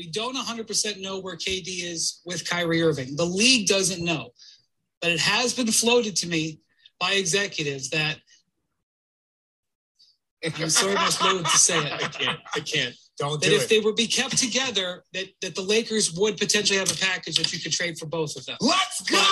We don't 100% know where KD is with Kyrie Irving. The league doesn't know. But it has been floated to me by executives that I'm sorry much loath to say it. I can't. I can't. Don't That do if it. they were be kept together, that, that the Lakers would potentially have a package that you could trade for both of them. Let's go.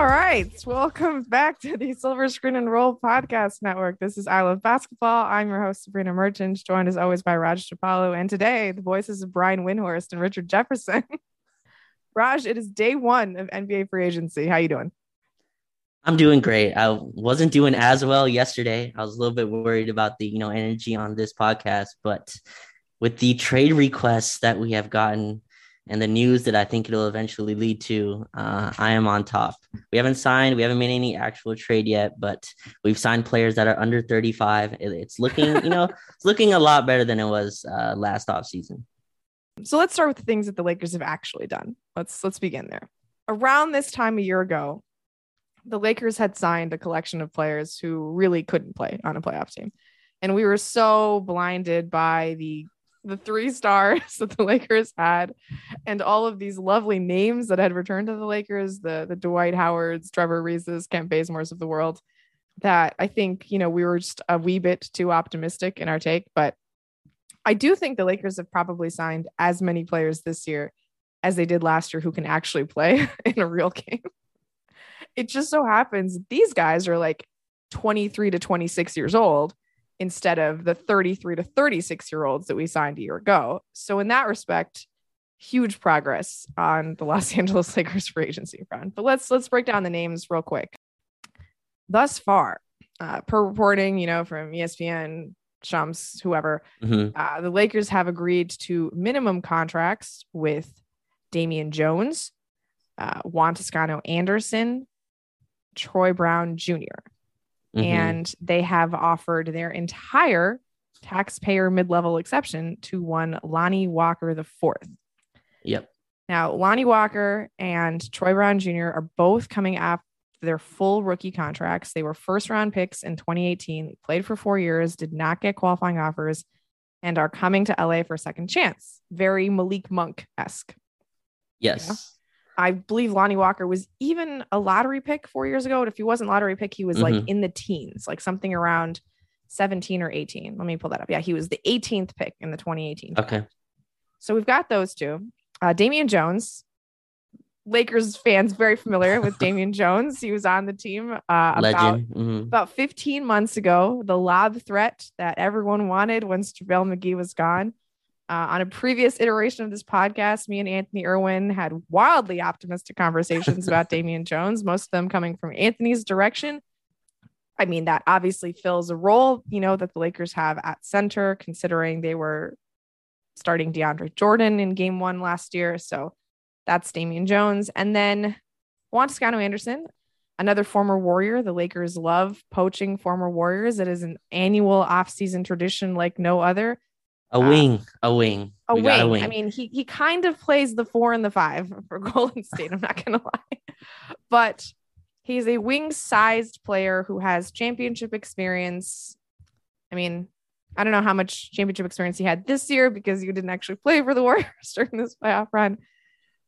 All right. Welcome back to the Silver Screen and Roll Podcast Network. This is I Love Basketball. I'm your host, Sabrina Merchant, joined as always by Raj Chapalu. And today, the voices of Brian Windhorst and Richard Jefferson. Raj, it is day one of NBA free agency. How you doing? I'm doing great. I wasn't doing as well yesterday. I was a little bit worried about the, you know, energy on this podcast, but with the trade requests that we have gotten and the news that I think it'll eventually lead to, uh, I am on top. We haven't signed, we haven't made any actual trade yet, but we've signed players that are under 35. It- it's looking, you know, it's looking a lot better than it was uh, last offseason. So let's start with the things that the Lakers have actually done. Let's let's begin there. Around this time a year ago, the Lakers had signed a collection of players who really couldn't play on a playoff team. And we were so blinded by the the three stars that the Lakers had and all of these lovely names that had returned to the Lakers, the the Dwight Howards, Trevor Arizas, Kent Bazemore's of the world, that I think, you know, we were just a wee bit too optimistic in our take, but I do think the Lakers have probably signed as many players this year as they did last year who can actually play in a real game. It just so happens these guys are like 23 to 26 years old instead of the 33 to 36 year olds that we signed a year ago. So, in that respect, huge progress on the Los Angeles Lakers free agency front. But let's let's break down the names real quick. Thus far, uh, per reporting, you know, from ESPN, Shams, whoever, Mhm. uh, the Lakers have agreed to minimum contracts with Damian Jones, uh, Juan Toscano Anderson, Troy Brown junior Mhm. and they have offered their entire taxpayer mid-level exception to one Lonnie Walker the fourth. Yep. Now, Lonnie Walker and Troy Brown Jr. are both coming off their full rookie contracts. They were first round picks in 2018. They played for four years, did not get qualifying offers, and are coming to LA for a second chance. Very Malik Monk esque. Yes. I believe Lonnie Walker was even a lottery pick four years ago. And if he wasn't lottery pick, he was like Mhm. in the teens, like something around 17 or 18. Let me pull that up. Yeah, he was the 18th pick in the 2018. draft. Okay. So we've got those two. Uh, Damian Jones, Lakers fans very familiar with Damian Jones. He was on the team uh, about. Mhm. about 15 months ago, the lob threat that everyone wanted once JaVale McGee was gone. Uh, on a previous iteration of this podcast, me and Anthony Irwin had wildly optimistic conversations about Damian Jones, most of them coming from Anthony's direction. I mean, that obviously fills a role, you know, that the Lakers have at center, considering they were starting DeAndre Jordan in game one last year. So that's Damian Jones. And then Juan Toscano Anderson, another former Warrior. The Lakers love poaching former Warriors. It is an annual offseason tradition like no other. A Uh, wing. A wing. A We wing. a wing. I mean, he he kind of plays the four and the five for Golden State. I'm not gonna lie, but he's a wing-sized player who has championship experience. I mean, I don't know how much championship experience he had this year because you didn't actually play for the Warriors during this playoff run.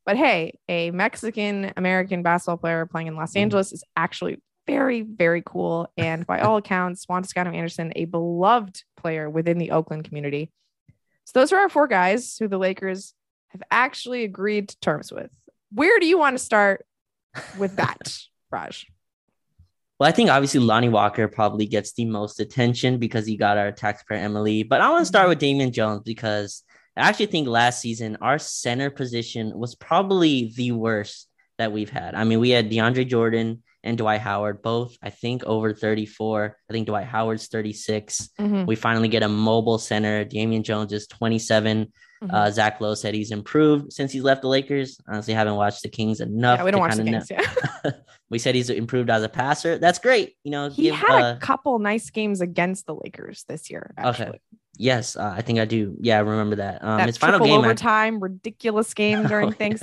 But hey, a Mexican American basketball player playing in Los Mhm. Angeles is actually very, very cool. And by all accounts, Juan Toscano Anderson, a beloved player within the Oakland community. So those are our four guys who the Lakers have actually agreed to terms with. Where do you want to start with that, Raj? Well, I think obviously Lonnie Walker probably gets the most attention because he got our taxpayer MLE. But I want to start mm-hmm. with Damian Jones because I actually think last season our center position was probably the worst that we've had. I mean, we had DeAndre Jordan and Dwight Howard, both I think over 34. I think Dwight Howard's 36. Mhm. We finally get a mobile center. Damian Jones is 27. Mhm. Uh, Zach Lowe said he's improved since he's left the Lakers. Honestly, haven't watched the Kings enough. yeah, we don't watch the kinda. Yeah. we said he's improved as a passer. That's great. You know, he give, had uh, a couple nice games against the Lakers this year. Actually, Okay. yes, uh, I think I do. Yeah, I remember that. Um, that his final game, I- overtime, ridiculous game during Oh, yes.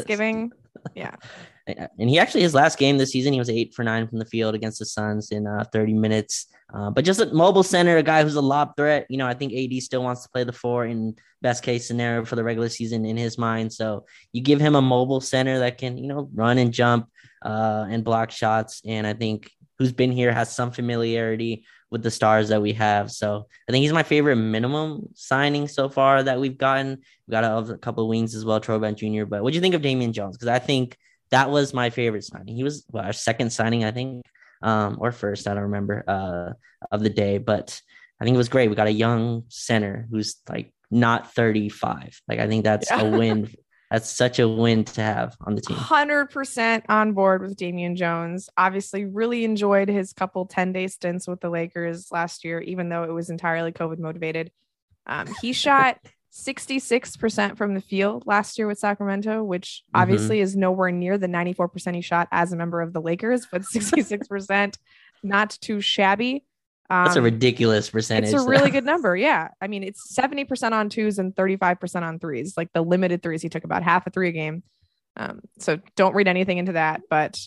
Yeah, and he actually his last game this season he was eight for nine from the field against the Suns in uh, 30 minutes. Uh, but just a mobile center, a guy who's a lob threat. You know, I think AD still wants to play the four in best case scenario for the regular season in his mind. So you give him a mobile center that can you know run and jump uh, and block shots, and I think who's been here has some familiarity with the stars that we have. So I think he's my favorite minimum signing so far that we've gotten. We got a, couple of wings as well, Troy Brown Jr. But what do you think of Damian Jones? Because I think that was my favorite signing. He was well, our second signing, I think, um, or first, I don't remember, uh, of the day. But I think it was great. We got a young center who's like not 35. Like I think that's Yeah. a win. That's such a win to have on the team. hundred percent on board with Damian Jones. Obviously, really enjoyed his couple ten day stints with the Lakers last year, even though it was entirely COVID motivated. Um, he shot. 66% from the field last year with Sacramento, which Mhm. obviously is nowhere near the 94% he shot as a member of the Lakers, but 66% not too shabby. That's a Um, ridiculous percentage. It's a really good number. Yeah. I mean, it's 70% on twos and 35% on threes, like the limited threes. He took about half a three a game. Um, so don't read anything into that. But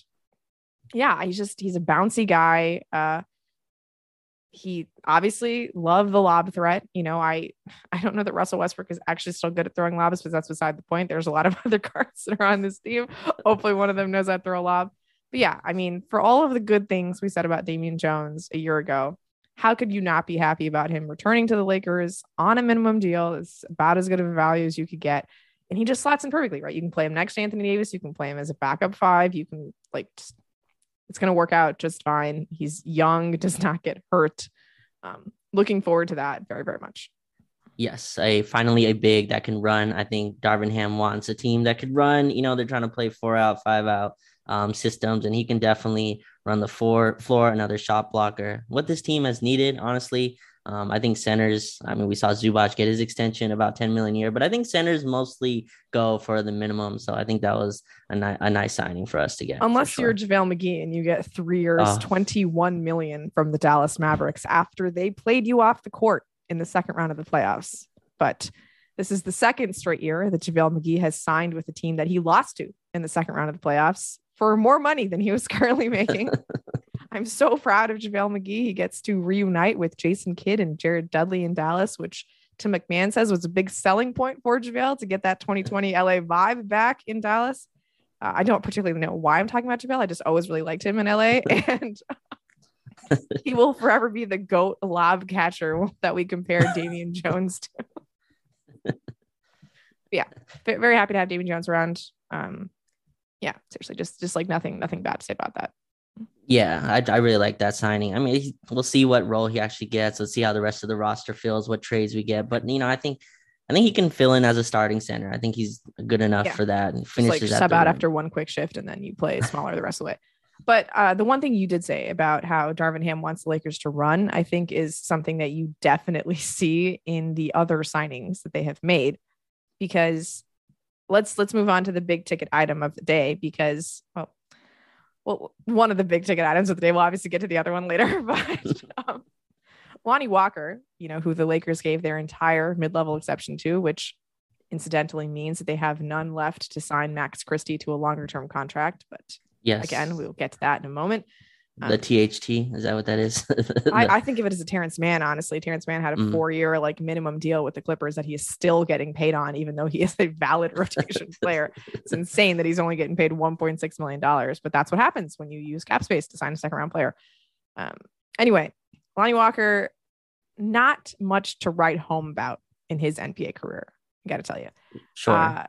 yeah, he's just, he's a bouncy guy. Uh, he obviously loved the lob threat. You know, I I don't know that Russell Westbrook is actually still good at throwing lobs, but that's beside the point. There's a lot of other guards that are on this team. Hopefully, one of them knows how to throw a lob. But yeah, I mean, for all of the good things we said about Damian Jones a year ago, how could you not be happy about him returning to the Lakers on a minimum deal? It's about as good of a value as you could get. And he just slots in perfectly, right? You can play him next to Anthony Davis. You can play him as a backup five. You can like, just, it's going to work out just fine. He's young, does not get hurt. Um, looking forward to that very, very much. Yes, a finally a big that can run. I think Darvin Ham wants a team that could run. You know, they're trying to play four out, five out um, systems, and he can definitely run the four floor, another shot blocker. What this team has needed, honestly, um, I think centers. I mean, we saw Zubac get his extension about 10 million a year, but I think centers mostly go for the minimum. So I think that was a, ni- a nice signing for us to get. Unless sure. you're JaVale McGee and you get three years, Oh. 21 million from the Dallas Mavericks after they played you off the court in the second round of the playoffs. But this is the second straight year that JaVale McGee has signed with a team that he lost to in the second round of the playoffs for more money than he was currently making. I'm so proud of JaVale McGee. He gets to reunite with Jason Kidd and Jared Dudley in Dallas, which Tim McMahon says was a big selling point for JaVale to get that 2020 LA vibe back in Dallas. Uh, I don't particularly know why I'm talking about JaVale. I just always really liked him in LA. And he will forever be the GOAT lob catcher that we compare Damian Jones to. yeah, very happy to have Damian Jones around. Um, yeah, seriously, just just like nothing, nothing bad to say about that. Yeah, I, I really like that signing. I mean, he- we'll see what role he actually gets. Let's see how the rest of the roster feels, what trades we get. But you know, I think I think he can fill in as a starting center. I think he's good enough Yeah. for that and Just like finishes sub out after one quick shift and then you play smaller the rest of the way. But uh, the one thing you did say about how Darvin Ham wants the Lakers to run, I think, is something that you definitely see in the other signings that they have made. Because let's let's move on to the big ticket item of the day. Because well, well, one of the big ticket items of the day. We'll obviously get to the other one later, but um, Lonnie Walker, you know, who the Lakers gave their entire mid-level exception to, which incidentally means that they have none left to sign Max Christie to a longer term contract. But yes, again, we'll get to that in a moment. The um, THT is that what that is? I, I think of it as a Terance Mann, honestly. Terance Mann had a Mhm. four year like minimum deal with the Clippers that he is still getting paid on, even though he is a valid rotation player. It's insane that he's only getting paid $1.6 million, but that's what happens when you use cap space to sign a second round player. Um, anyway, Lonnie Walker, not much to write home about in his NBA career. I got to tell you. sure. Uh,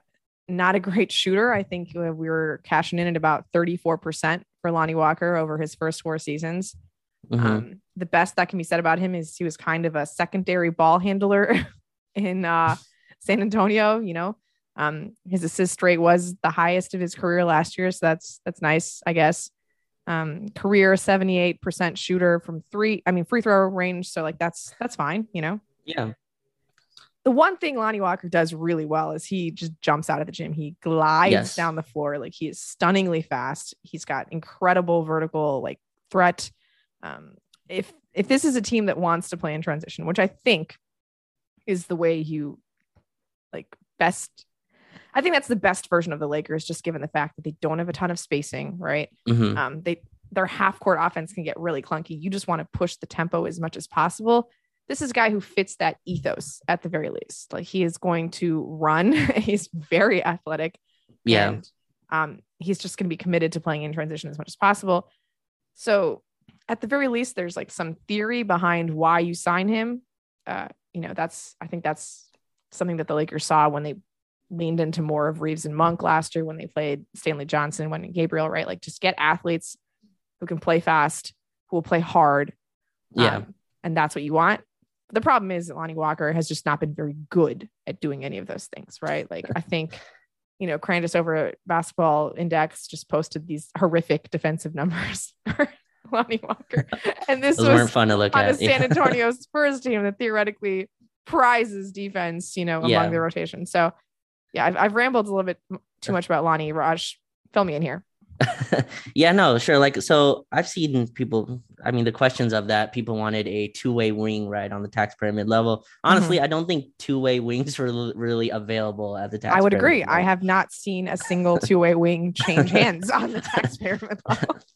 not a great shooter. I think uh, we were cashing in at about 34% for Lonnie Walker over his first four seasons. Mhm. Um, the best that can be said about him is he was kind of a secondary ball handler in uh, San Antonio. You know, um, his assist rate was the highest of his career last year, so that's that's nice, I guess. Um, career 78% shooter from three, I mean free throw range, so like that's that's fine, you know. yeah. The one thing Lonnie Walker does really well is he just jumps out of the gym. He glides Yes. down the floor like he is stunningly fast. He's got incredible vertical like threat. Um, if if this is a team that wants to play in transition, which I think is the way you like best. I think that's the best version of the Lakers, just given the fact that they don't have a ton of spacing, right? Mhm. Um, they their half court offense can get really clunky. You just want to push the tempo as much as possible. This is a guy who fits that ethos at the very least. Like he is going to run. he's very athletic. Yeah. And um, he's just going to be committed to playing in transition as much as possible. So at the very least, there's like some theory behind why you sign him. Uh, you know, that's I think that's something that the Lakers saw when they leaned into more of Reaves and Monk last year when they played Stanley Johnson, Wenyen Gabriel, right? Like just get athletes who can play fast, who will play hard. Yeah. um, and that's what you want. The problem is that Lonnie Walker has just not been very good at doing any of those things, right? Like I think, you know, Crandis over at Basketball Index just posted these horrific defensive numbers for Lonnie Walker. And this was fun to look on a at. San Antonio Spurs team that theoretically prizes defense, you know, among Yeah. the rotation. So, yeah, I've, I've rambled a little bit too much about Lonnie. Raj, fill me in here. yeah, no, sure. Like, so I've seen people. I mean, the questions of that people wanted a two-way wing right on the taxpayer mid-level. Honestly, I don't think two-way wings were really available at the tax. Mm-hmm. I would agree. I have not seen a single two way wing change hands on the taxpayer mid-level.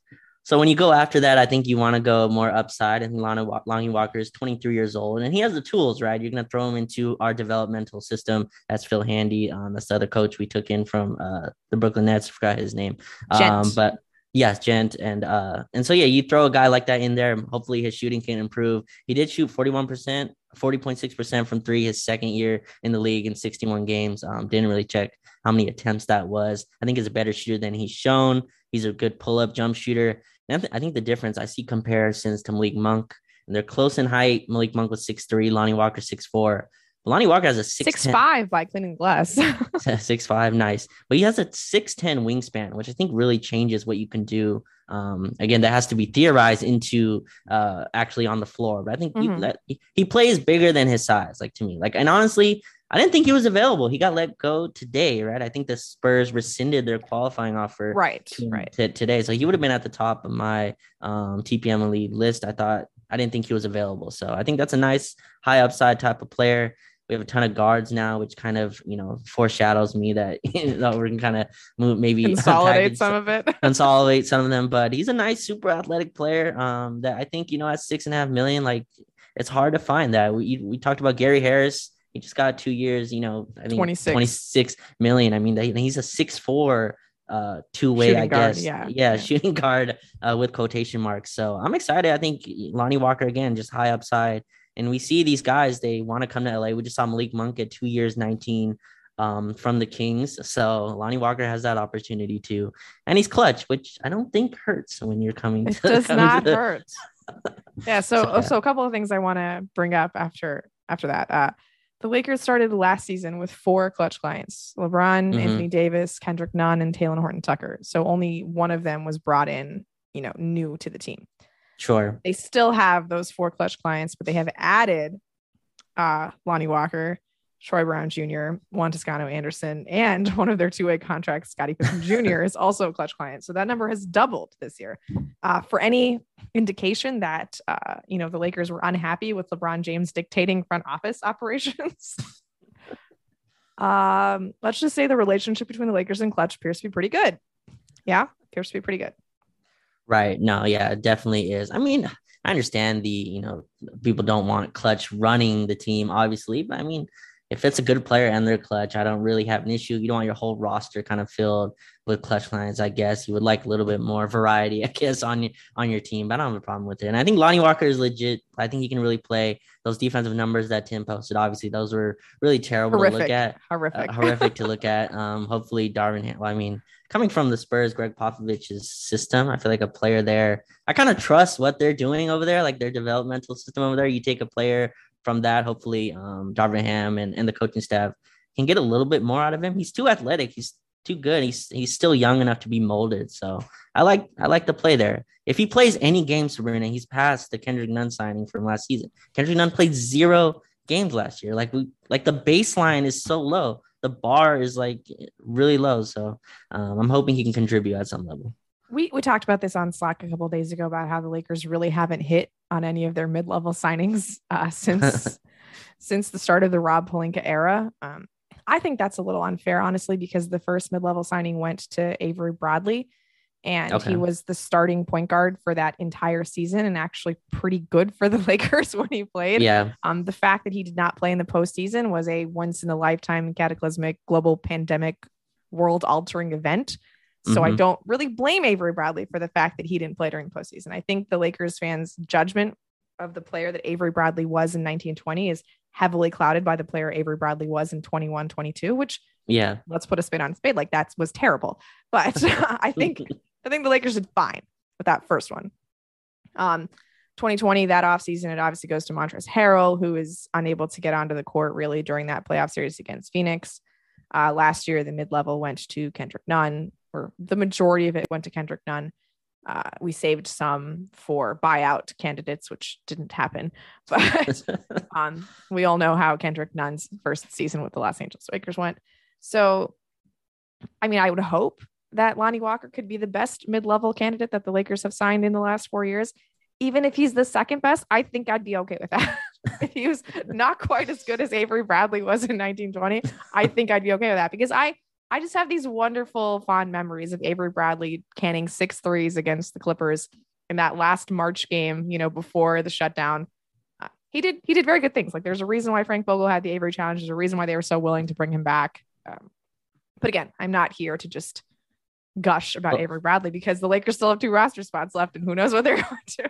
So when you go after that, I think you want to go more upside. And Wa- Lonnie Walker is 23 years old, and he has the tools, right? You're going to throw him into our developmental system. That's Phil Handy. Um, that's the other coach we took in from uh, the Brooklyn Nets. Forgot his name. Um, but yes, Gent, and uh, and so yeah, you throw a guy like that in there. Hopefully, his shooting can improve. He did shoot 41 percent. 40.6% from three his second year in the league in 61 games. Um, didn't really check how many attempts that was. I think he's a better shooter than he's shown. He's a good pull up jump shooter. And I, th- I think the difference I see comparisons to Malik Monk, and they're close in height. Malik Monk was 6'3, Lonnie Walker 6'4. Lonnie Walker has a 6'10, Six five by cleaning glass. six five, nice. But he has a 6'10 wingspan, which I think really changes what you can do. Um, again, that has to be theorized into uh actually on the floor. But I think you, Mhm. that he, he plays bigger than his size, like to me. Like, and honestly, I didn't think he was available. He got let go today, right? I think the Spurs rescinded their qualifying offer right. to- Right. to- today. So he would have been at the top of my um, TPM elite list. I thought I didn't think he was available. So I think that's a nice high upside type of player. We have a ton of guards now, which kind of you know foreshadows me that you know, we're gonna kind of move maybe Consolidate some of it. consolidate some of them. But he's a nice, super athletic player. Um, that I think you know at six and a half million, like it's hard to find that. We we talked about Gary Harris. He just got two years. You know, I mean, 26. 26 million. I mean, he's a six four uh two way i guard, guess yeah. yeah Yeah. shooting guard uh with quotation marks so i'm excited i think lonnie walker again just high upside and we see these guys they want to come to la we just saw malik monk at two years 19 um from the kings so lonnie walker has that opportunity too and he's Klutch which i don't think hurts when you're coming It to, does to not the- hurt. Yeah. So, So, yeah. so a couple of things I want to bring up after after that. Uh, the Lakers started last season with four Klutch clients: LeBron, Mhm. Anthony Davis, Kendrick Nunn, and Talen Horton Tucker. So only one of them was brought in, you know, new to the team. Sure They still have those four Klutch clients, but they have added uh, Lonnie Walker, Troy Brown Jr., Juan Toscano Anderson, and one of their two-way contracts, Scotty Pippen Jr., is also a Klutch client. So that number has doubled this year. Uh, for any indication that uh, you know the Lakers were unhappy with LeBron James dictating front office operations. um, let's just say the relationship between the Lakers and Klutch appears to be pretty good. Yeah, appears to be pretty good. Right. No, yeah, it definitely is. I mean, I understand the, you know, people don't want Klutch running the team, obviously, but I mean, if it's a good player and they're Klutch, I don't really have an issue. You don't want your whole roster kind of filled with Klutch lines, I guess. You would like a little bit more variety, I guess, on your on your team, but I don't have a problem with it. And I think Lonnie Walker is legit. I think he can really play those defensive numbers that Tim posted. Obviously, those were really terrible to look at Horrific. uh, horrific to look at. Um, hopefully Darvin. Ham- Well, I mean, coming from the Spurs, Gregg Popovich's system, I feel like a player there. I kind of trust what they're doing over there, like their developmental system over there. You take a player from that, hopefully, um, Darvin Ham and, and the coaching staff can get a little bit more out of him. He's too athletic. He's too good. He's he's still young enough to be molded. So I like I like the play there. If he plays any game, Sabrina, he's past the Kendrick Nunn signing from last season. Kendrick Nunn played zero games last year. Like we like the baseline is so low. The bar is like really low. So um, I'm hoping he can contribute at some level. We we talked about this on Slack a couple days ago about how the Lakers really haven't hit on any of their mid level signings uh, since since the start of the Rob Pelinka era. Um, I think that's a little unfair, honestly, because the first mid level signing went to Avery Bradley, and Okay. he was the starting point guard for that entire season and actually pretty good for the Lakers when he played. Yeah. Um, the fact that he did not play in the postseason was a once in a lifetime cataclysmic global pandemic world altering event. So I Mhm. don't really blame Avery Bradley for the fact that he didn't play during postseason. I think the Lakers fans' judgment of the player that Avery Bradley was in 1920 is heavily clouded by the player Avery Bradley was in 21 22, which Yeah. let's put a spin on a spade like that was terrible. But I think I think the Lakers did fine with that first one. Um, 2020, that offseason, it obviously goes to Montrezl Harrell, who is unable to get onto the court really during that playoff series against Phoenix. Uh, last year, the mid level went to Kendrick Nunn, or the majority of it went to Kendrick Nunn. Uh, we saved some for buyout candidates, which didn't happen. But um, we all know how Kendrick Nunn's first season with the Los Angeles Lakers went. So, I mean, I would hope that Lonnie Walker could be the best mid-level candidate that the Lakers have signed in the last four years. Even if he's the second best, I think I'd be okay with that. if he was not quite as good as Avery Bradley was in 1920, I think I'd be okay with that because I I just have these wonderful fond memories of Avery Bradley canning six threes against the Clippers in that last March game, you know, before the shutdown. Uh, he did he did very good things. Like there's a reason why Frank Vogel had the Avery challenge. There's a reason why they were so willing to bring him back. Um, but again, I'm not here to just gush about Well- Avery Bradley because the Lakers still have two roster spots left, and who knows what they're going to.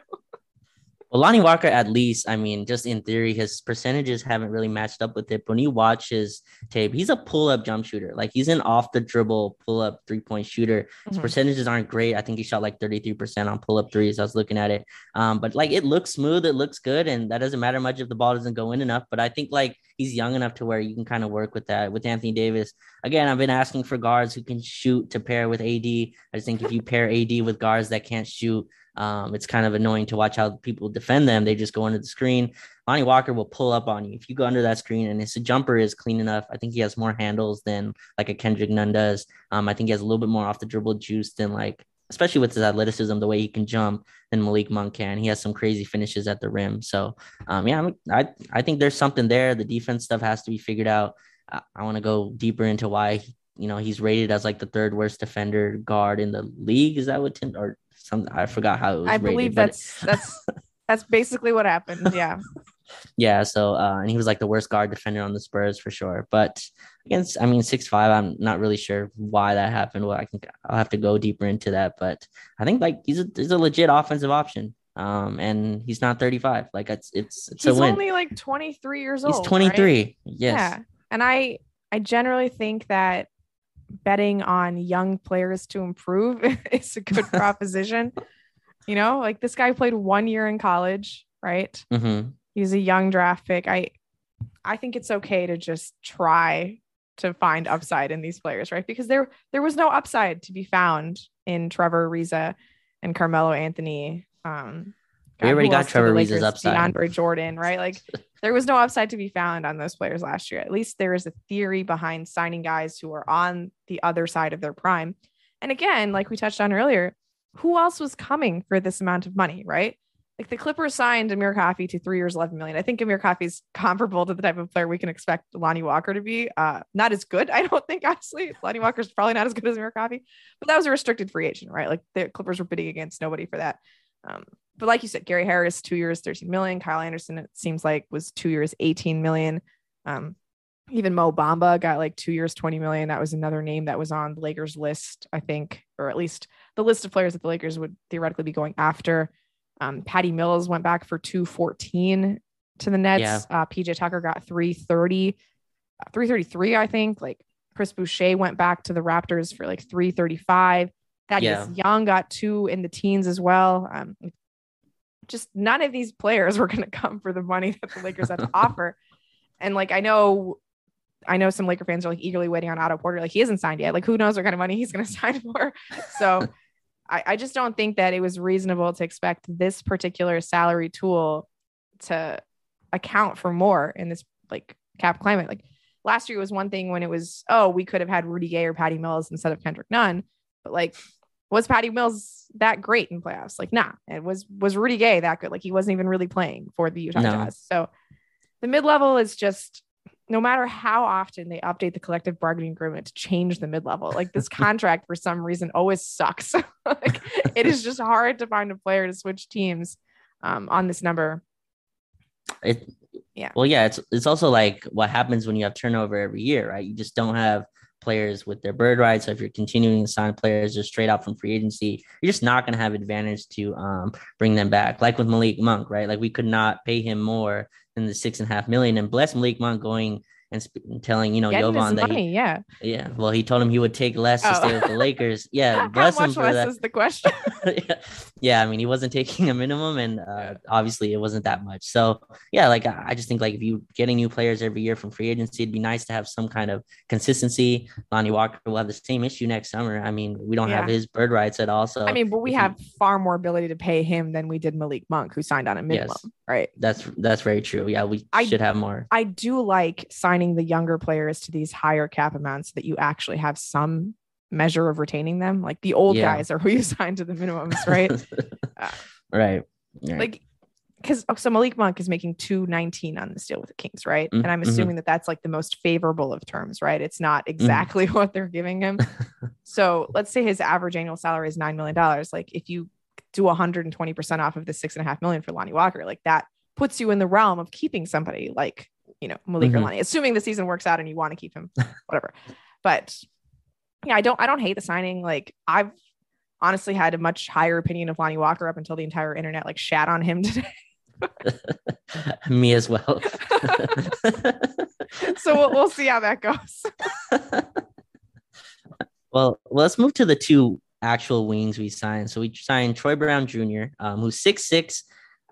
Well, Lonnie Walker, at least, I mean, just in theory, his percentages haven't really matched up with it. But when you watch his tape, he's a pull up jump shooter. Like he's an off the dribble pull up three point shooter. His Mhm. percentages aren't great. I think he shot like 33% on pull up threes. I was looking at it. Um, but like it looks smooth, it looks good. And that doesn't matter much if the ball doesn't go in enough. But I think like he's young enough to where you can kind of work with that. With Anthony Davis, again, I've been asking for guards who can shoot to pair with AD. I just think if you pair AD with guards that can't shoot, um, it's kind of annoying to watch how people defend them. They just go under the screen. Lonnie Walker will pull up on you if you go under that screen, and his jumper is clean enough. I think he has more handles than like a Kendrick Nunn does. Um, I think he has a little bit more off the dribble juice than like, especially with his athleticism, the way he can jump than Malik Monk can. He has some crazy finishes at the rim. So, um, yeah, I I think there's something there. The defense stuff has to be figured out. I, I want to go deeper into why you know he's rated as like the third worst defender guard in the league. Is that what Tim or some? I forgot how it was I rated, believe that's that's that's basically what happened. Yeah. yeah, so uh, and he was like the worst guard defender on the Spurs for sure. But against, I mean, six five, I'm not really sure why that happened. Well, I can I'll have to go deeper into that. But I think like he's a he's a legit offensive option. Um, and he's not 35. Like it's it's it's He's a win. only like 23 years old. he's right? 23. Yes. Yeah. And I I generally think that betting on young players to improve is a good proposition. You know, like this guy played one year in college, right? hmm He's a young draft pick. I I think it's okay to just try to find upside in these players, right? Because there there was no upside to be found in Trevor Ariza and Carmelo Anthony. Um, We already got Trevor Lakers- upside. DeAndre Jordan, right? Like there was no upside to be found on those players last year. At least there is a theory behind signing guys who are on the other side of their prime. And again, like we touched on earlier, who else was coming for this amount of money, right? Like the Clippers signed Amir Coffey to three years, 11 million. I think Amir Coffey's comparable to the type of player we can expect Lonnie Walker to be. Uh, not as good, I don't think, honestly. Lonnie Walker's probably not as good as Amir Coffey, but that was a restricted free agent, right? Like the Clippers were bidding against nobody for that. Um, but like you said, Gary Harris, two years, 13 million. Kyle Anderson, it seems like was two years, 18 million. Um, even Mo Bamba got like two years, 20 million. That was another name that was on the Lakers list, I think, or at least the list of players that the Lakers would theoretically be going after. Um, Patty Mills went back for 214 to the Nets. Yeah. Uh, PJ Tucker got 330, uh, 333, I think. Like Chris Boucher went back to the Raptors for like 335. Thaddeus Young got two in the teens as well. Um, just none of these players were going to come for the money that the Lakers had to offer. And like, I know, I know some Laker fans are like eagerly waiting on Otto Porter. Like he isn't signed yet. Like who knows what kind of money he's going to sign for. So I, I just don't think that it was reasonable to expect this particular salary tool to account for more in this like cap climate. Like last year was one thing when it was, oh, we could have had Rudy Gay or Patty Mills instead of Kendrick Nunn. But like, was Patty Mills that great in playoffs? Like, nah. It was was Rudy Gay that good? Like he wasn't even really playing for the Utah No. Jazz. So the mid level is just no matter how often they update the collective bargaining agreement to change the mid level, like this contract for some reason always sucks. like it is just hard to find a player to switch teams um, on this number. It, Yeah. Well, yeah, it's it's also like what happens when you have turnover every year, right? You just don't have players with their bird rights. So if you're continuing to sign players just straight out from free agency, you're just not going to have advantage to um, bring them back. Like with Malik Monk, right? Like we could not pay him more than the six and a half million. And bless Malik Monk going and sp- telling you know Getting Jovan his that he, yeah. yeah, well he told him he would take less to Oh. stay with the Lakers. Yeah, How bless him much for less that. is the question? yeah. yeah, I mean, he wasn't taking a minimum, and uh, obviously it wasn't that much. So yeah, like I I just think like if you getting new players every year from free agency, it'd be nice to have some kind of consistency. Lonnie Walker will have the same issue next summer. I mean, we don't have his bird rights at all. So I mean, but we if you- have far more ability to pay him than we did Malik Monk, who signed on a minimum, Yes. Right? that's that's very true. Yeah, we I- should have more. I do like signing the younger players to these higher cap amounts so that you actually have some measure of retaining them. Like the old Yeah. guys are who you sign to the minimums, right? Uh, right. right. like because so Malik Monk is making 219 on this deal with the Kings, right? Mm, And I'm mhm. assuming that that's like the most favorable of terms, right? It's not exactly what they're giving him. so let's say his average annual salary is nine million dollars. Like if you do 120 percent off of the six and a half million for Lonnie Walker, like that puts you in the realm of keeping somebody like you know Malik or Mhm. Lonnie, assuming the season works out and you want to keep him, whatever. But yeah, I don't I don't hate the signing. Like I've honestly had a much higher opinion of Lonnie Walker up until the entire internet like shat on him today. Me as well. so we'll, we'll see how that goes. well, let's move to the two actual wings we signed. So we signed Troy Brown Jr., um, who's six six.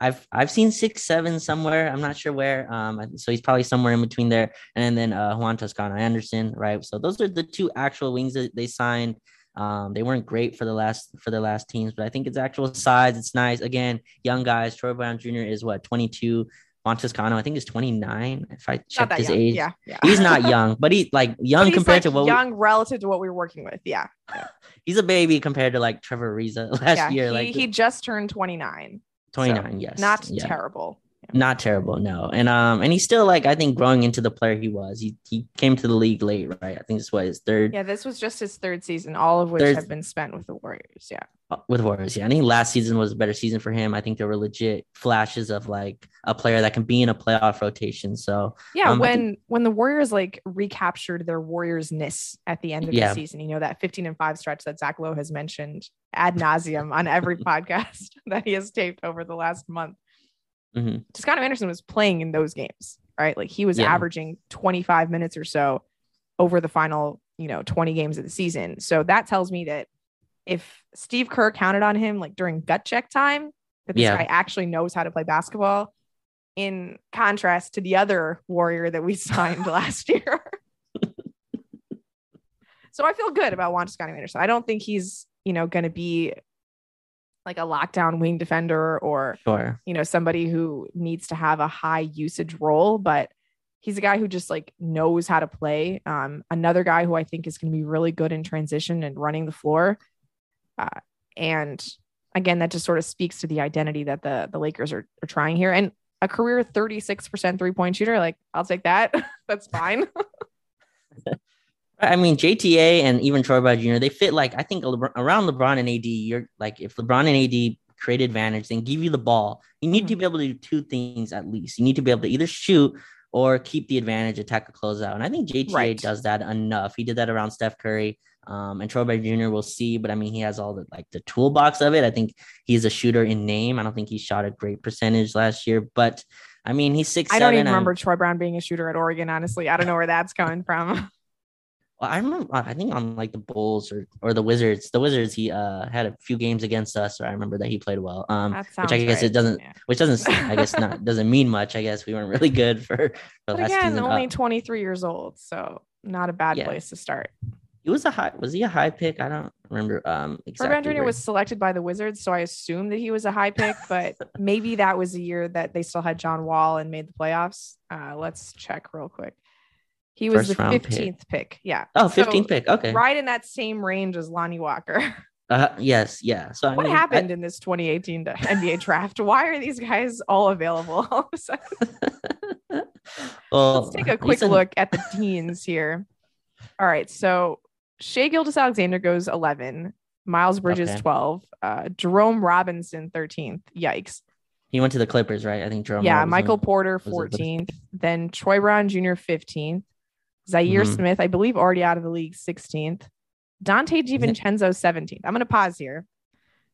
I've I've seen six seven somewhere. I'm not sure where. Um, so he's probably somewhere in between there. And then uh, Juan Toscano Anderson, right? So those are the two actual wings that they signed. Um, they weren't great for the last for the last teams, but I think it's actual size. It's nice. Again, young guys. Troy Brown Jr. is what 22. Juan Toscano, I think, is 29. If I that his young. age, Yeah, yeah. he's not young, but he's like young he's, compared like, to what we, young relative to what we were working with. Yeah, he's a baby compared to like Trevor Ariza last yeah. year, he, like he just turned 29. 29. yes, Not yeah. terrible. Not terrible, no. And um, and he's still like I think growing into the player he was. He he came to the league late, right? I think this was his third Yeah, this was just his third season, all of which Third- have been spent with the Warriors. Yeah. uh, with Warriors. Yeah, I think last season was a better season for him. I think there were legit flashes of like a player that can be in a playoff rotation. So Yeah, Um, when when the Warriors like recaptured their Warriorsness at the end of Yeah. the season, you know that 15 and 5 stretch that Zach Lowe has mentioned ad nauseum on every podcast that he has taped over the last month. Mhm. Toscano Anderson was playing in those games, right? Like he was Yeah. averaging 25 minutes or so over the final, you know, 20 games of the season. So that tells me that if Steve Kerr counted on him like during gut check time, that this Yeah. guy actually knows how to play basketball. In contrast to the other warrior that we signed last year. so I feel good about Juan Toscano Anderson. I don't think he's, you know, going to be like a lockdown wing defender or sure, you know somebody who needs to have a high usage role but he's a guy who just like knows how to play. Um another guy who i think is going to be really good in transition and running the floor uh, and again that just sort of speaks to the identity that the the lakers are, are trying here. And a career 36% three point shooter like i'll take that. That's fine I mean, JTA and even Troy Brown Jr. They fit like I think LeBron, around LeBron and AD. You're like if LeBron and AD create advantage, then give you the ball. You need to be able to do two things at least. You need to be able to either shoot or keep the advantage, attack a closeout. And I think JTA Right. does that enough. He did that around Steph Curry. Um, and Troy Brown Jr. will see, but I mean, he has all the like the toolbox of it. I think he's a shooter in name. I don't think he shot a great percentage last year, but I mean, he's six. i don't even seven, and- remember troy brown being a shooter at oregon honestly i don't know where that's coming from I remember. I think on like the Bulls or or the Wizards. The Wizards. He uh had a few games against us. So I remember that he played well. Um, which I guess right. it doesn't. Yeah. Which doesn't. I guess not. Doesn't mean much. I guess we weren't really good for for but last again season. only Uh, 23 years old so not a bad Yeah. place to start He was a high. Was he a high pick? I don't remember. Um, exactly. Brown Jr. where- was selected by the Wizards, so I assume that he was a high pick, but maybe that was a year that they still had John Wall and made the playoffs. Uh, let's check real quick. He was First the round pick. 15th pick. Yeah. Oh, So, pick. Okay. Right in that same range as Lonnie Walker. Uh, yes. Yeah. So I what mean, I- happened in this 2018 NBA draft? Why are these guys all available all of a sudden? well, Let's take a quick said- look at the teens here. All right. So Shai Gilgeous-Alexander goes 11, Miles Bridges Okay. 12, uh, Jerome Robinson 13th. Yikes. He went to the Clippers, right? I think Jerome. yeah, Robinson Michael Porter was it 14th, then Troy Brown Jr. 15th, Zhaire Mhm. Smith, I believe already out of the league 16th, Donte DiVincenzo 17th. I'm going to pause here.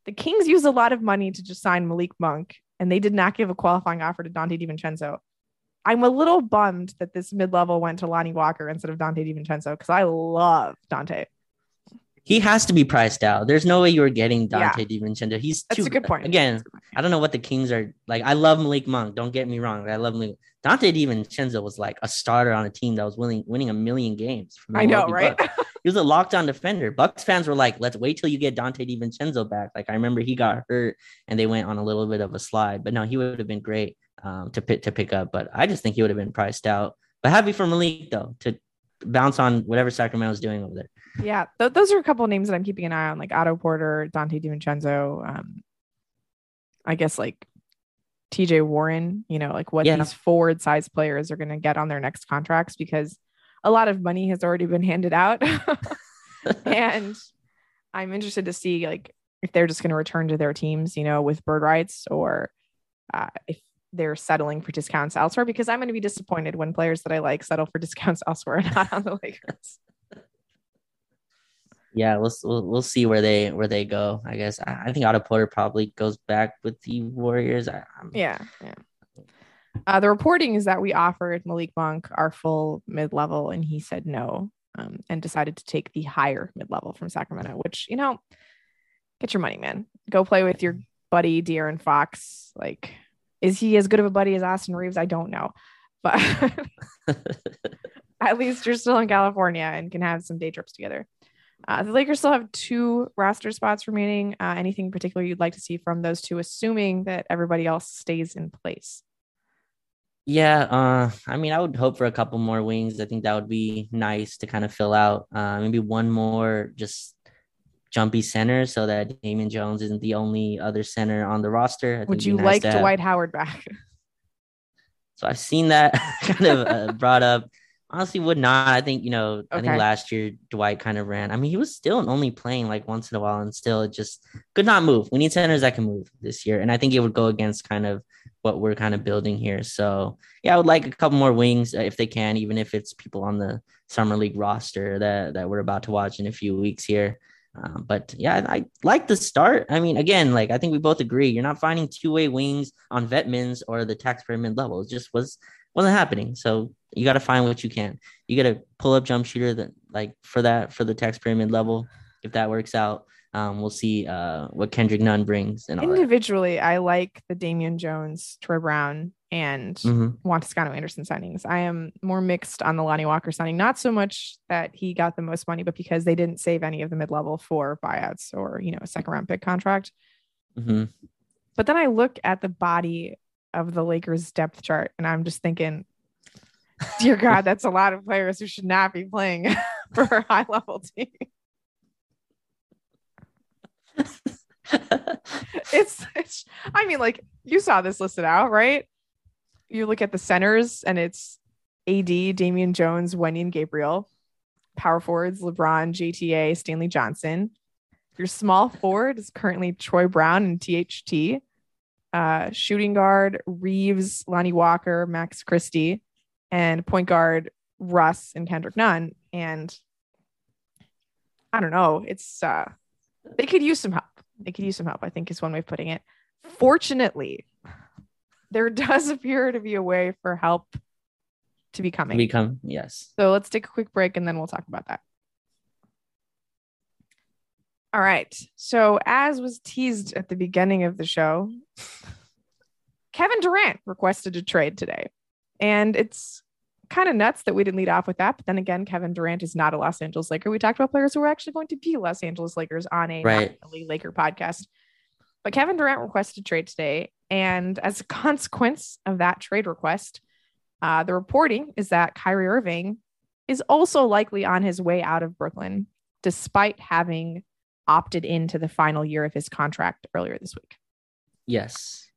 The Kings used a lot of money to just sign Malik Monk, and they did not give a qualifying offer to Donte DiVincenzo. I'm a little bummed that this mid level went to Lonnie Walker instead of Donte DiVincenzo because I love Donte. He has to be priced out. There's no way you were getting Yeah. Donte DiVincenzo. He's That's too a good point. Again, I don't know what the Kings are like. I love Malik Monk. Don't get me wrong. I love Malik. Donte DiVincenzo was like a starter on a team that was winning winning a million games. I know, right? He was a lockdown defender. Bucks fans were like, "Let's wait till you get Donte DiVincenzo back." Like I remember he got hurt and they went on a little bit of a slide. But no, he would have been great um, to pick to pick up. But I just think he would have been priced out. But happy for Malik though to bounce on whatever Sacramento's doing over there. Yeah, th- those are a couple of names that I'm keeping an eye on, like Otto Porter, Donte DiVincenzo. Um, I guess like TJ Warren. You know, like what Yeah. these forward size players are going to get on their next contracts because a lot of money has already been handed out, and I'm interested to see like if they're just going to return to their teams, you know, with bird rights, or uh, if they're settling for discounts elsewhere. Because I'm going to be disappointed when players that I like settle for discounts elsewhere not on the Lakers. Yeah, we'll, we'll we'll see where they where they go. I guess I, I think Otto Porter probably goes back with the Warriors. I, I'm, Yeah, yeah. Uh, the reporting is that we offered Malik Monk our full mid level, and he said no, um, and decided to take the higher mid level from Sacramento. Which you know, get your money, man. Go play with your buddy De'Aaron Fox. Like, is he as good of a buddy as Austin Reaves? I don't know, but at least you're still in California and can have some day trips together. Uh, the Lakers still have two roster spots remaining. Uh, anything in particular you'd like to see from those two, assuming that everybody else stays in place? yeah. Uh, I mean, I would hope for a couple more wings. I think that would be nice to kind of fill out. Uh, maybe one more just jumpy center so that Damian Jones isn't the only other center on the roster. I think Would you nice like to have- Dwight Howard back? So I've seen that kind of uh, brought up. Honestly, would not. I think you know. I think last year Dwight kind of ran. I mean, he was still only playing like once in a while, and still it just could not move. We need centers that can move this year, and I think it would go against kind of what we're kind of building here. So yeah, I would like a couple more wings uh, if they can, even if it's people on the summer league roster that that we're about to watch in a few weeks here. Um, but yeah, I, I like the start. I mean, again, like I think we both agree, you're not finding two way wings on vet mins or the taxpayer mid level. It just was wasn't happening. So you got to find what you can. You got to pull up jump shooter that like for that for the taxpayer mid-level. If that works out, um, we'll see uh, what Kendrick Nunn brings and all that. Individually, I like the Damian Jones, Troy Brown, and Mhm. Juan Toscano Anderson signings. I am more mixed on the Lonnie Walker signing, not so much that he got the most money, but because they didn't save any of the mid level for buyouts or, you know, a second round pick contract. Mhm. But then I look at the body of the Lakers depth chart and I'm just thinking, dear God, that's a lot of players who should not be playing for a high level team. It's, it's, I mean, like you saw this listed out, right? You look at the centers and it's AD, Damian Jones, Wendy, and Gabriel. Power forwards, LeBron, JTA, Stanley Johnson. Your small forward is currently Troy Brown and THT. Uh, shooting guard, Reaves, Lonnie Walker, Max Christie, and point guard, Russ and Kendrick Nunn. And I don't know, it's uh they could use some help. They could use some help, I think is one way of putting it. Fortunately, there does appear to be a way for help to be coming. Become yes. So let's take a quick break and then we'll talk about that. All right. So, as was teased at the beginning of the show, Kevin Durant requested a trade today. And it's kind of nuts that we didn't lead off with that. But then again, Kevin Durant is not a Los Angeles Laker. We talked about players who are actually going to be Los Angeles Lakers on a Right. Laker podcast. But Kevin Durant requested a trade today. And as a consequence of that trade request, uh, the reporting is that Kyrie Irving is also likely on his way out of Brooklyn, despite having opted into the final year of his contract earlier this week. Yes.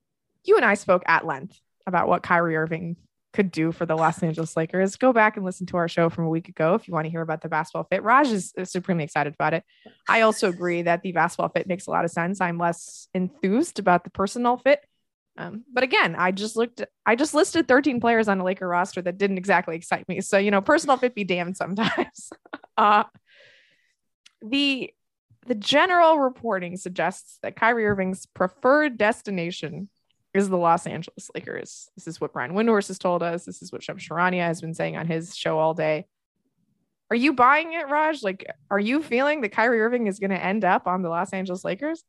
You and I spoke at length about what Kyrie Irving could do for the Los Angeles Lakers. Go back and listen to our show from a week ago if you want to hear about the basketball fit. Raj is supremely excited about it. I also agree that the basketball fit makes a lot of sense. I'm less enthused about the personal fit. Um, but again, I just looked, I just listed 13 players on a Laker roster that didn't exactly excite me. So, you know, personal fit be damned sometimes. uh, the the general reporting suggests that Kyrie Irving's preferred destination is the Los Angeles Lakers. This is what Brian Windhorst has told us. This is what Shams Charania has been saying on his show all day. Are you buying it, Raj? Like, are you feeling that Kyrie Irving is going to end up on the Los Angeles Lakers?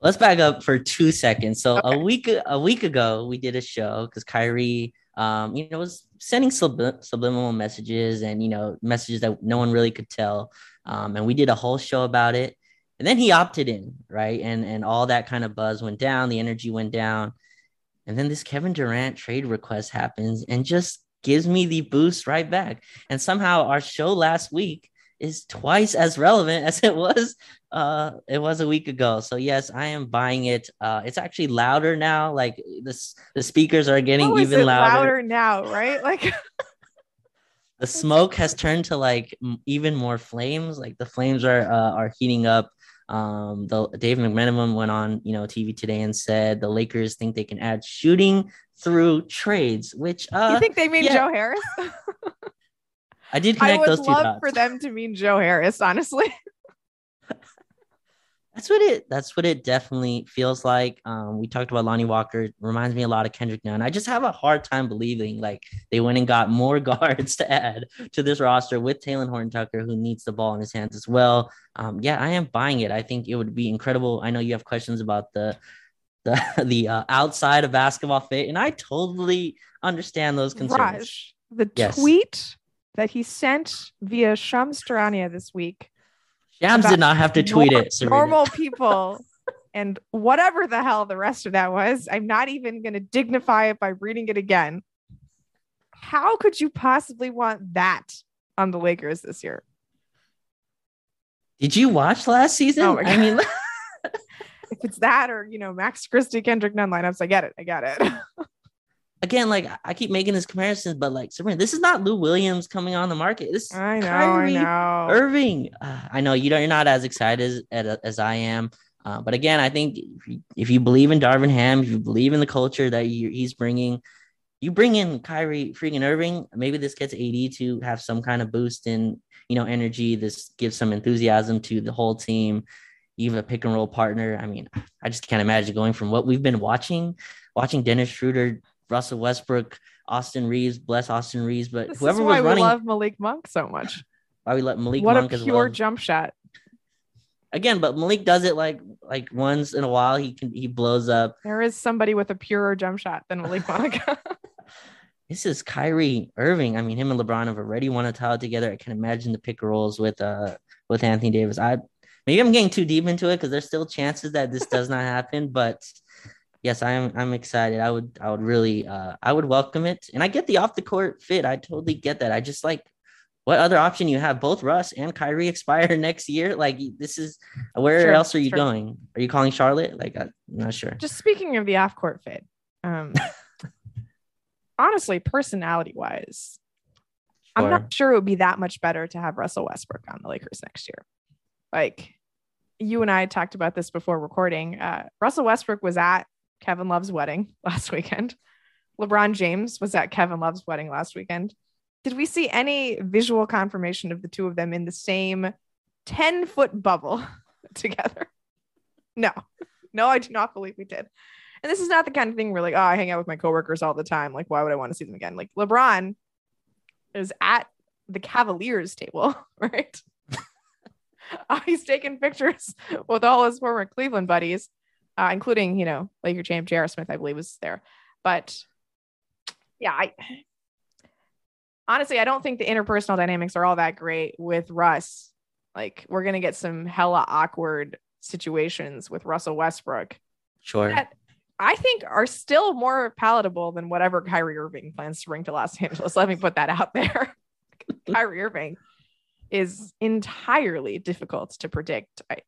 Let's back up for two seconds. So Okay. a week a week ago, we did a show because Kyrie, um, you know, was sending sublim- subliminal messages and you know messages that no one really could tell. Um, and we did a whole show about it. And then he opted in, right? And and all that kind of buzz went down, the energy went down. And then this Kevin Durant trade request happens and just gives me the boost right back. And somehow our show last week is twice as relevant as it was uh it was a week ago. So yes, I am buying it. Uh it's actually louder now. Like this the speakers are getting is even louder. louder now, right? Like, The smoke has turned to like m- even more flames. Like the flames are uh, are heating up. Um, the Dave McMenamin went on you know TV today and said the Lakers think they can add shooting through trades, which uh you think they mean yeah. Joe Harris? I did I connect would those two love dots. for them to mean Joe Harris, honestly. That's what it. That's what it definitely feels like. Um, we talked about Lonnie Walker. Reminds me a lot of Kendrick Nunn. I just have a hard time believing like they went and got more guards to add to this roster with Talen Horton Tucker, who needs the ball in his hands as well. Um, yeah, I am buying it. I think it would be incredible. I know you have questions about the the the uh, outside of basketball fit, and I totally understand those concerns. Raj, the Yes. tweet that he sent via Shams Charania this week Shams did not have to tweet it. Serena. normal people and whatever the hell the rest of that was i'm not even going to dignify it by reading it again how could you possibly want that on the lakers this year Did you watch last season? Oh I mean. if it's that or you know max christie kendrick nunn lineups i get it i get it again, like I keep making this comparison, but like Sabrina, this is not Lou Williams coming on the market. This is i know Kyrie i know Irving. Uh, I know you don't, you're not as excited as, as, as I am, uh, but again, I think if you, if you believe in Darvin Ham, if you believe in the culture that you, he's bringing, you bring in Kyrie freaking Irving. Maybe this gets AD to have some kind of boost in you know energy. This gives some enthusiasm to the whole team. You have a pick and roll partner. I mean, I just can't imagine going from what we've been watching, watching Dennis Schroeder, Russell Westbrook, Austin Reaves, bless Austin Reaves, but this whoever is why was running, we love malik monk so much why we let Malik what Monk a pure well. jump shot Again, but Malik does it like like once in a while. He can he blows up. there is somebody with a purer jump shot than malik monk This is Kyrie Irving. I mean, him and LeBron have already won a title together. I can imagine the pick rolls with uh with Anthony Davis. I maybe I'm getting too deep into it because there's still chances that this does not happen. But yes, I am I'm excited. I would I would really uh I would welcome it. And I get the off the court fit. I totally get that. I just like what other option you have? Both Russ and Kyrie expire next year. Like this is where Sure, else are you sure. going? Are you calling Charlotte? Like I'm not sure. just speaking of the off court fit, um, honestly, personality wise, I'm not sure it would be that much better to have Russell Westbrook on the Lakers next year. Like you and I talked about this before recording. Uh, Russell Westbrook was at Kevin Love's wedding last weekend. LeBron James was at Kevin Love's wedding last weekend. Did we see any visual confirmation of the two of them in the same 10 foot bubble together? No, no, I do not believe we did. And this is not the kind of thing where like, oh, I hang out with my coworkers all the time. Like, why would I want to see them again? Like LeBron is at the Cavaliers table, right? Uh, he's taking pictures with all his former Cleveland buddies, uh, including, you know, Laker champ J.R. Smith, I believe, was there. But yeah, I honestly, I don't think the interpersonal dynamics are all that great with Russ. Like, we're gonna get some hella awkward situations with Russell Westbrook. Sure. That I think are still more palatable than whatever Kyrie Irving plans to bring to Los Angeles. Let me put that out there. Kyrie Irving is entirely difficult to predict. I,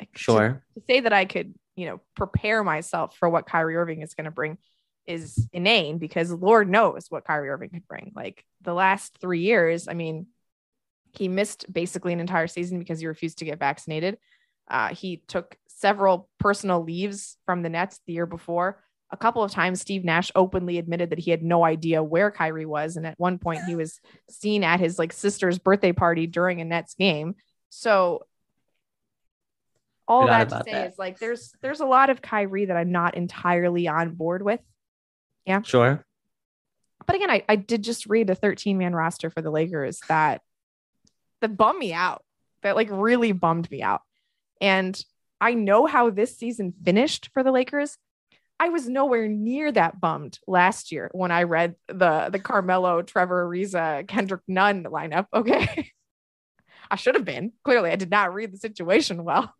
I to- Sure. to say that I could, you know, prepare myself for what Kyrie Irving is going to bring is inane because Lord knows what Kyrie Irving could bring. Like the last three years, I mean, he missed basically an entire season because he refused to get vaccinated. Uh, he took several personal leaves from the Nets the year before. A couple of times, Steve Nash openly admitted that he had no idea where Kyrie was, and at one point, he was seen at his like sister's birthday party during a Nets game. So, all that to say that. is like there's there's a lot of Kyrie that I'm not entirely on board with. Yeah. Sure. But again, I, I did just read a 13 man roster for the Lakers that that bummed me out. That like really bummed me out. And I know how this season finished for the Lakers. I was nowhere near that bummed last year when I read the the Carmelo, Trevor Ariza, Kendrick Nunn lineup. Okay. I should have been. Clearly, I did not read the situation well.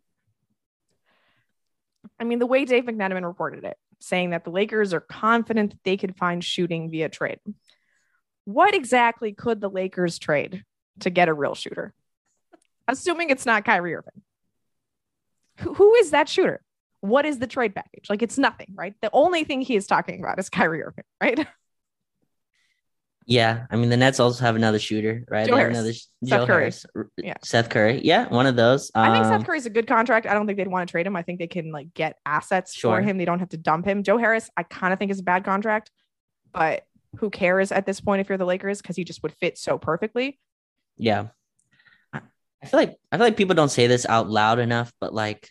I mean, the way Dave McMenamin reported it, saying that the Lakers are confident that they could find shooting via trade. What exactly could the Lakers trade to get a real shooter? Assuming it's not Kyrie Irving. Who- who is that shooter? What is the trade package? Like it's nothing, right? The only thing he is talking about is Kyrie Irving, right? Yeah. I mean, the Nets also have another shooter, right? Joe They have Harris. Another Seth Joe Curry. Harris. Yeah. Seth Curry. Yeah. One of those. I think Um, Seth Curry's a good contract. I don't think they'd want to trade him. I think they can like get assets Sure. for him. They don't have to dump him. Joe Harris, I kind of think is a bad contract, but who cares at this point if you're the Lakers because he just would fit so perfectly. Yeah. I I feel like I feel like people don't say this out loud enough, but like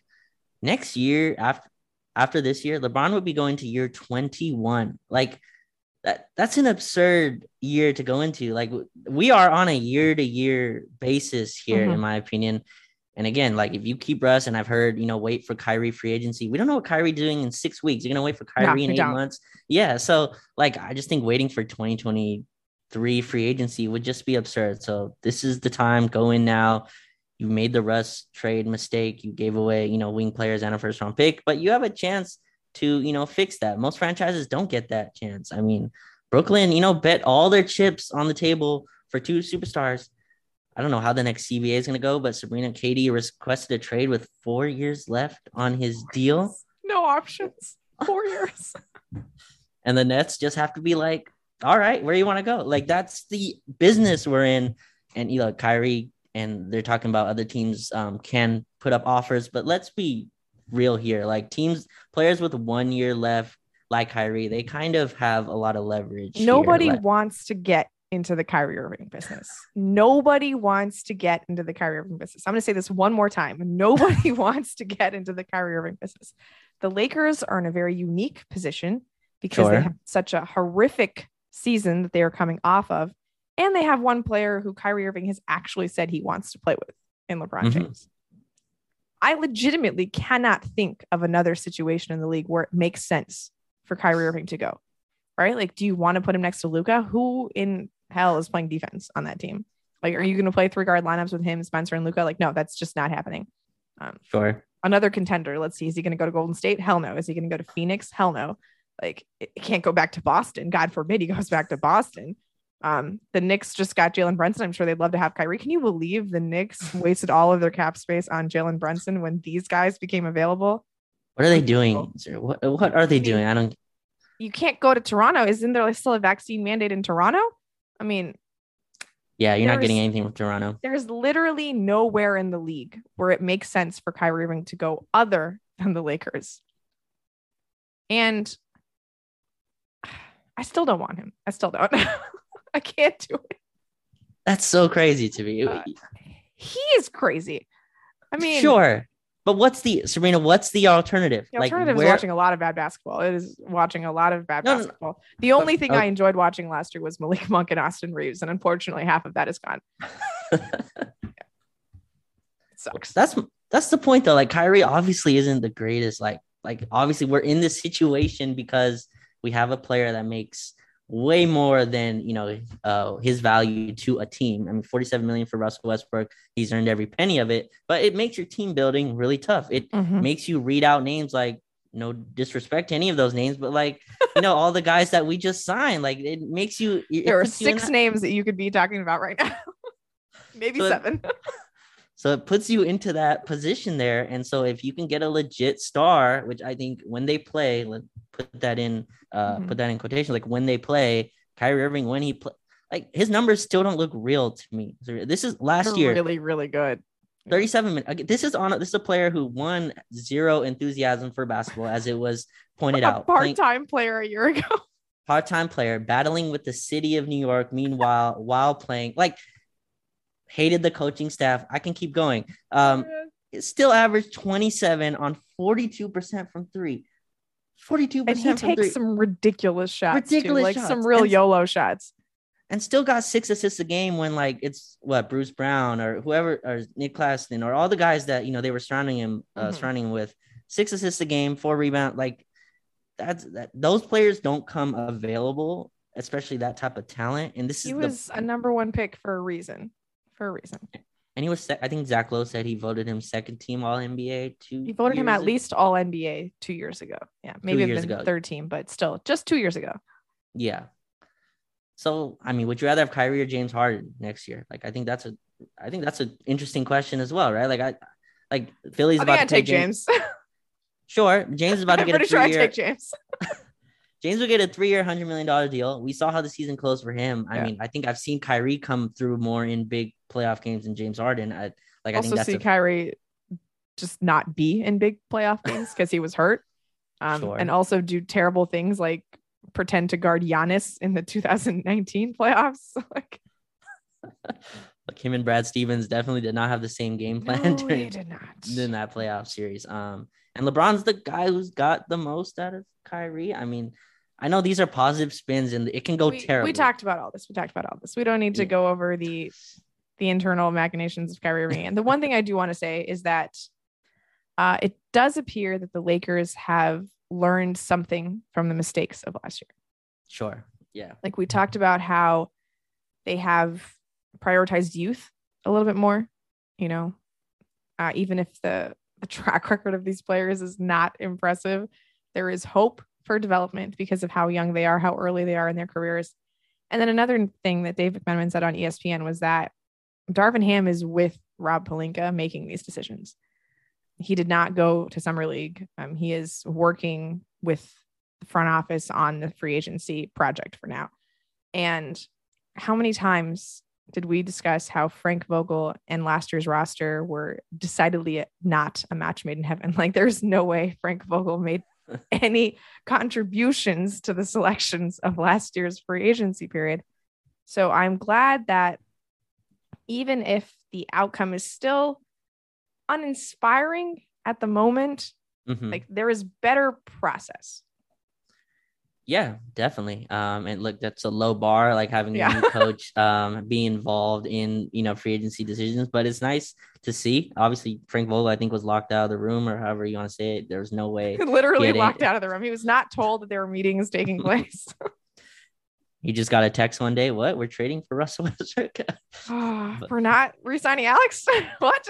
next year after after this year, LeBron would be going to year 21. Like that that's an absurd year to go into. Like we are on a year to year basis here, Mhm. in my opinion. And again, like if you keep Russ, and I've heard, you know, wait for Kyrie free agency. We don't know what Kyrie doing in six weeks. You're gonna wait for Kyrie in eight don't. months. Yeah. So like I just think waiting for 2023 free agency would just be absurd. So this is the time. Go in now. You made the Russ trade mistake. You gave away, you know, wing players and a first round pick, but you have a chance to, you know, fix that. Most franchises don't get that chance. I mean, Brooklyn, you know, bet all their chips on the table for two superstars. I don't know how the next CBA is going to go, but Sabrina Katie requested a trade with four years left on his deal. No options. Four years. And the Nets just have to be like, all right, where you want to go? Like, that's the business we're in. And, you know, Kyrie, and they're talking about other teams um, can put up offers, but let's be real here. Like, teams, players with one year left, like Kyrie, they kind of have a lot of leverage. here. Nobody Like- wants to get into the Kyrie Irving business. Nobody wants to get into the Kyrie Irving business. I'm going to say this one more time. Nobody wants to get into the Kyrie Irving business. The Lakers are in a very unique position because they have such a horrific season that they are coming off of. And they have one player who Kyrie Irving has actually said he wants to play with in LeBron Mhm. James. I legitimately cannot think of another situation in the league where it makes sense for Kyrie Irving to go. Right? Like, do you want to put him next to Luka? Who in hell is playing defense on that team? Like, are you going to play three guard lineups with him, Spencer, and Luka? Like, no, that's just not happening. Um, Sure. another contender. Let's see. Is he going to go to Golden State? Hell no. Is he going to go to Phoenix? Hell no. Like it, it can't go back to Boston. God forbid he goes back to Boston. Um, the Knicks just got Jalen Brunson. I'm sure they'd love to have Kyrie. Can you believe the Knicks wasted all of their cap space on Jalen Brunson when these guys became available? What are they doing? sir? What, what are they doing? I don't. You can't go to Toronto. Isn't there still a vaccine mandate in Toronto? I mean, Yeah, you're not getting anything from Toronto. there's literally nowhere in the league where it makes sense for Kyrie Irving to go other than the Lakers. And I still don't want him. I still don't. I can't do it. That's so crazy to me. Uh, He is crazy. I mean, sure, but what's the Serena? What's the alternative? The alternative is watching a lot of bad basketball. It is watching a lot of bad No, no, no. basketball. The only thing oh. I enjoyed watching last year was Malik Monk and Austin Reaves, and unfortunately, half of that is gone. It sucks. that's that's the point though. Like Kyrie obviously isn't the greatest. Like like obviously we're in this situation because we have a player that makes way more than you know uh, his value to a team. I mean, 47 million for Russell Westbrook. He's earned every penny of it, but it makes your team building really tough. It Mhm. makes you read out names like no disrespect to any of those names, but like you know all the guys that we just signed. Like it makes you. it There are puts you in six names that you could be talking about right now. Maybe So- seven. So it puts you into that position there. And so if you can get a legit star, which I think when they play, let put that in uh Mhm. put that in quotation, like when they play, Kyrie Irving, when he play like his numbers still don't look real to me. This is last They're year, really, really good. 37 minutes. This is on this is a player who won zero enthusiasm for basketball, as it was pointed out. Part-time player a year ago. part-time player battling with the city of New York meanwhile while playing like hated the coaching staff. I can keep going. Um still averaged 27 on 42% from 3 42% and he takes 3 some ridiculous shots, too, Ridiculous like some real And- YOLO shots. and still got 6 assists a game when like it's what Bruce Brown or whoever or Nic Claxton or all the guys that you know they were surrounding him uh, Mhm. surrounding him with. 6 assists a game 4 rebound like that's that those players don't come available especially that type of talent. And this He is was the a number one pick for a reason. For a reason. And he was, I think Zach Lowe said he voted him second team All NBA. Two. He voted him at ago. least all NBA two years ago. Yeah, maybe ago. third team, but still, just two years ago. Yeah. So I mean, would you rather have Kyrie or James Harden next year? Like, I think that's a, I think that's an interesting question as well, right? Like, I, like Philly's I about to take James. Sure, James is about to get a pretty sure I'd three-year. take James. James will get a three-year, hundred million dollar deal. We saw how the season closed for him. I Yeah. mean, I think I've seen Kyrie come through more in big playoff games than James Harden. I like. I also see a, Kyrie just not be in big playoff games because he was hurt. Um, Sure. and also do terrible things like pretend to guard Giannis in the 2019 playoffs. like, like him and Brad Stevens definitely did not have the same game plan no, during did not. in that playoff series. Um, and LeBron's the guy who's got the most out of Kyrie. I mean, I know these are positive spins, and it can go we, terribly. we talked about all this. We talked about all this. We don't need to Yeah. go over the the internal machinations of Kyrie Irving. And the one thing I do want to say is that uh, it does appear that the Lakers have learned something from the mistakes of last year. Sure. Yeah. Like we talked about how they have prioritized youth a little bit more, you know, uh, even if the, the track record of these players is not impressive, there is hope for development because of how young they are, how early they are in their careers. And then another thing that Dave McMenamin said on ESPN was that Darvin Ham is with Rob Pelinka making these decisions. He did not go to summer league. Um, he is working with the front office on the free agency project for now. And how many times did we discuss how Frank Vogel and last year's roster were decidedly not a match made in heaven? Like, there's no way Frank Vogel made any contributions to the selections of last year's free agency period. So I'm glad that even if the outcome is still uninspiring at the moment, Mhm. like there is better process. Yeah, definitely. Um, and look, that's a low bar, like having Yeah. a new coach um be involved in you know free agency decisions. But it's nice to see. Obviously, Frank Vogel, I think, was locked out of the room, or however you want to say it. There was no way Literally locked out of the room. He was not told that there were meetings taking place. he just got a text one day. What? We're trading for Russell Westbrook. Ah, But- We're not re-signing Alex. what?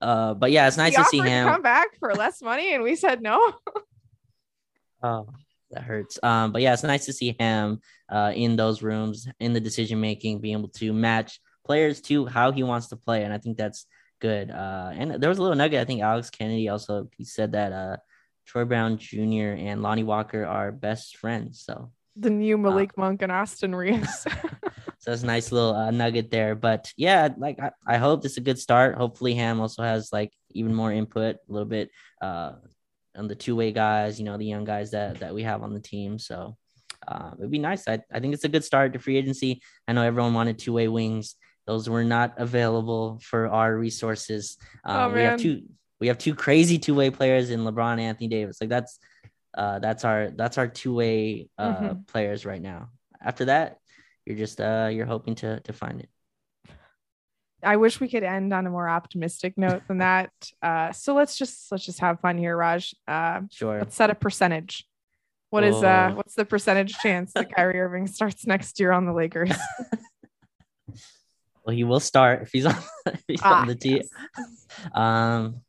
Uh, but yeah, it's nice to see him. come back for less money, and we said no. Oh, that hurts. Um, but yeah, it's nice to see him uh, in those rooms, in the decision making, being able to match players to how he wants to play, and I think that's good. Uh, and there was a little nugget. I think Alex Kennedy also he said that uh, Troy Brown Jr. and Lonnie Walker are best friends. So, The new Malik Monk and Austin Reaves. so that's a nice little uh, nugget there. But yeah, like I, I hope this is a good start. Hopefully, Ham also has like even more input, a little bit uh, on the two way guys. You know, the young guys that that we have on the team. So uh, it'd be nice. I, I think it's a good start to free agency. I know everyone wanted two way wings. Those were not available for our resources. Oh, Um, we have two we have two crazy two way players in LeBron and Anthony Davis. Like that's uh, that's our that's our two way uh, Mhm. players right now. After that, you're just uh, you're hoping to to find it. I wish we could end on a more optimistic note than that. Uh, so let's just let's just have fun here, Raj. Uh, Sure. let's set a percentage. What is uh what's the percentage chance that Kyrie Irving starts next year on the Lakers? Well, he will start if he's on, if he's Ah, on the team. yes. Um,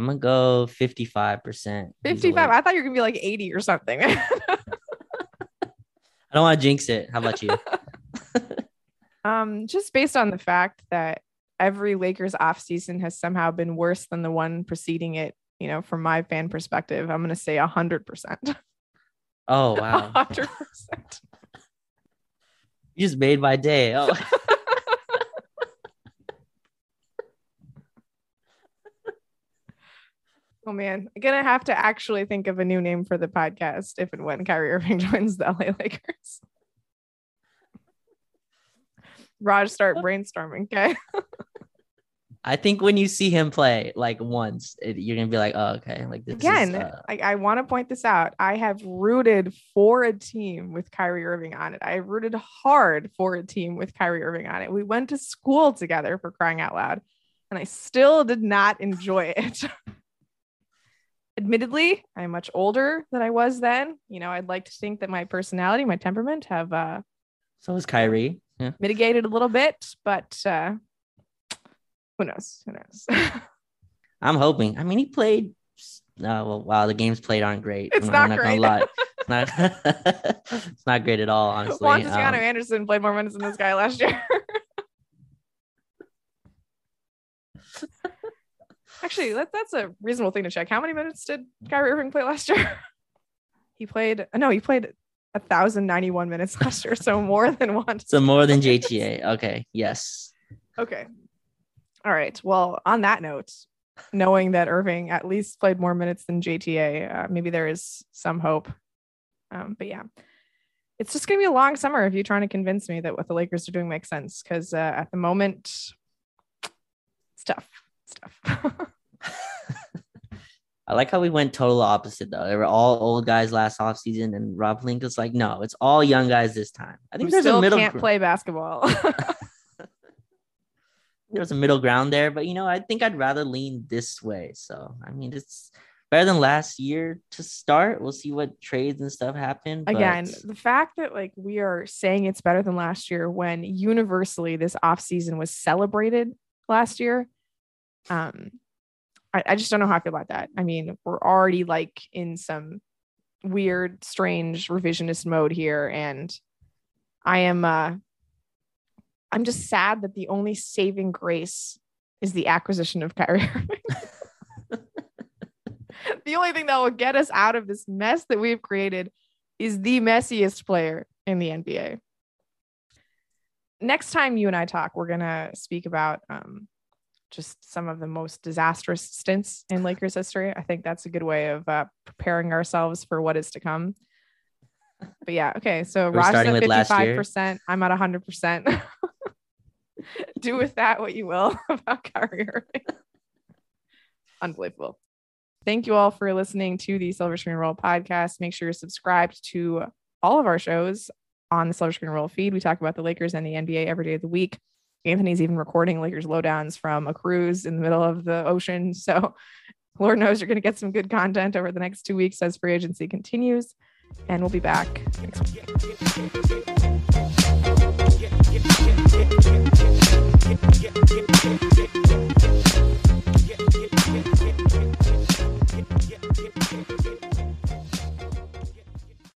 I'm gonna go 55 percent. 55. I thought you were gonna be like 80 or something. I don't want to jinx it. How about you? um, just based on the fact that every Lakers offseason has somehow been worse than the one preceding it, you know, from my fan perspective, I'm gonna say hundred percent. Oh wow, hundred percent. you just made my day. Oh, Oh man, I'm gonna have to actually think of a new name for the podcast if and when Kyrie Irving joins the LA Lakers. Raj, start brainstorming. Okay. I think when you see him play like once, it, you're gonna be like, oh okay, like this Again, Is, uh, I, I want to point this out. I have rooted for a team with Kyrie Irving on it. I rooted hard for a team with Kyrie Irving on it. We went to school together for crying out loud, and I still did not enjoy it. Admittedly, I'm much older than I was then. You know, I'd like to think that my personality, my temperament have uh, so is Kyrie. Yeah. mitigated a little bit, but uh, who knows? Who knows? I'm hoping. I mean, he played. Uh, well, wow, the games played aren't great. It's I'm not gonna great. lie. It's not. it's not great at all, honestly. Juan Toscano Um, Anderson played more minutes than this guy last year. Actually, that, that's a reasonable thing to check. How many minutes did Kyrie Irving play last year? he played, no, he played 1,091 minutes last year, so more than one. so more than JTA. Okay. Yes. Okay. All right. Well, on that note, knowing that Irving at least played more minutes than JTA, uh, maybe there is some hope. Um, but yeah, it's just going to be a long summer if you're trying to convince me that what the Lakers are doing makes sense. Because uh, at the moment, it's tough. Tough. I like how we went total opposite though. They were all old guys last offseason, and Rob Pelinka's like, no, it's all young guys this time. I think Who there's still a middle can't gr- play basketball. there's a middle ground there, but you know, I think I'd rather lean this way. So I mean, it's better than last year to start. We'll see what trades and stuff happen. but- Again, the fact that like we are saying it's better than last year when universally this offseason was celebrated last year. Um, I, I just don't know how I feel about that. I mean, we're already like in some weird, strange revisionist mode here, and I am uh I'm just sad that the only saving grace is the acquisition of Kyrie Irving. the only thing that will get us out of this mess that we've created is the messiest player in the NBA. Next time you and I talk, we're gonna speak about um, just some of the most disastrous stints in Lakers history. I think that's a good way of uh, preparing ourselves for what is to come. But yeah, okay. So starting at with last fifty-five year. percent. I'm at hundred percent. Do with that what you will about Kyrie Irving. Unbelievable. Thank you all for listening to the Silver Screen Roll podcast. Make sure you're subscribed to all of our shows on the Silver Screen Roll feed. We talk about the Lakers and the NBA every day of the week. Anthony's even recording Lakers lowdowns from a cruise in the middle of the ocean. So, Lord knows you're going to get some good content over the next two weeks as free agency continues. And we'll be back next week.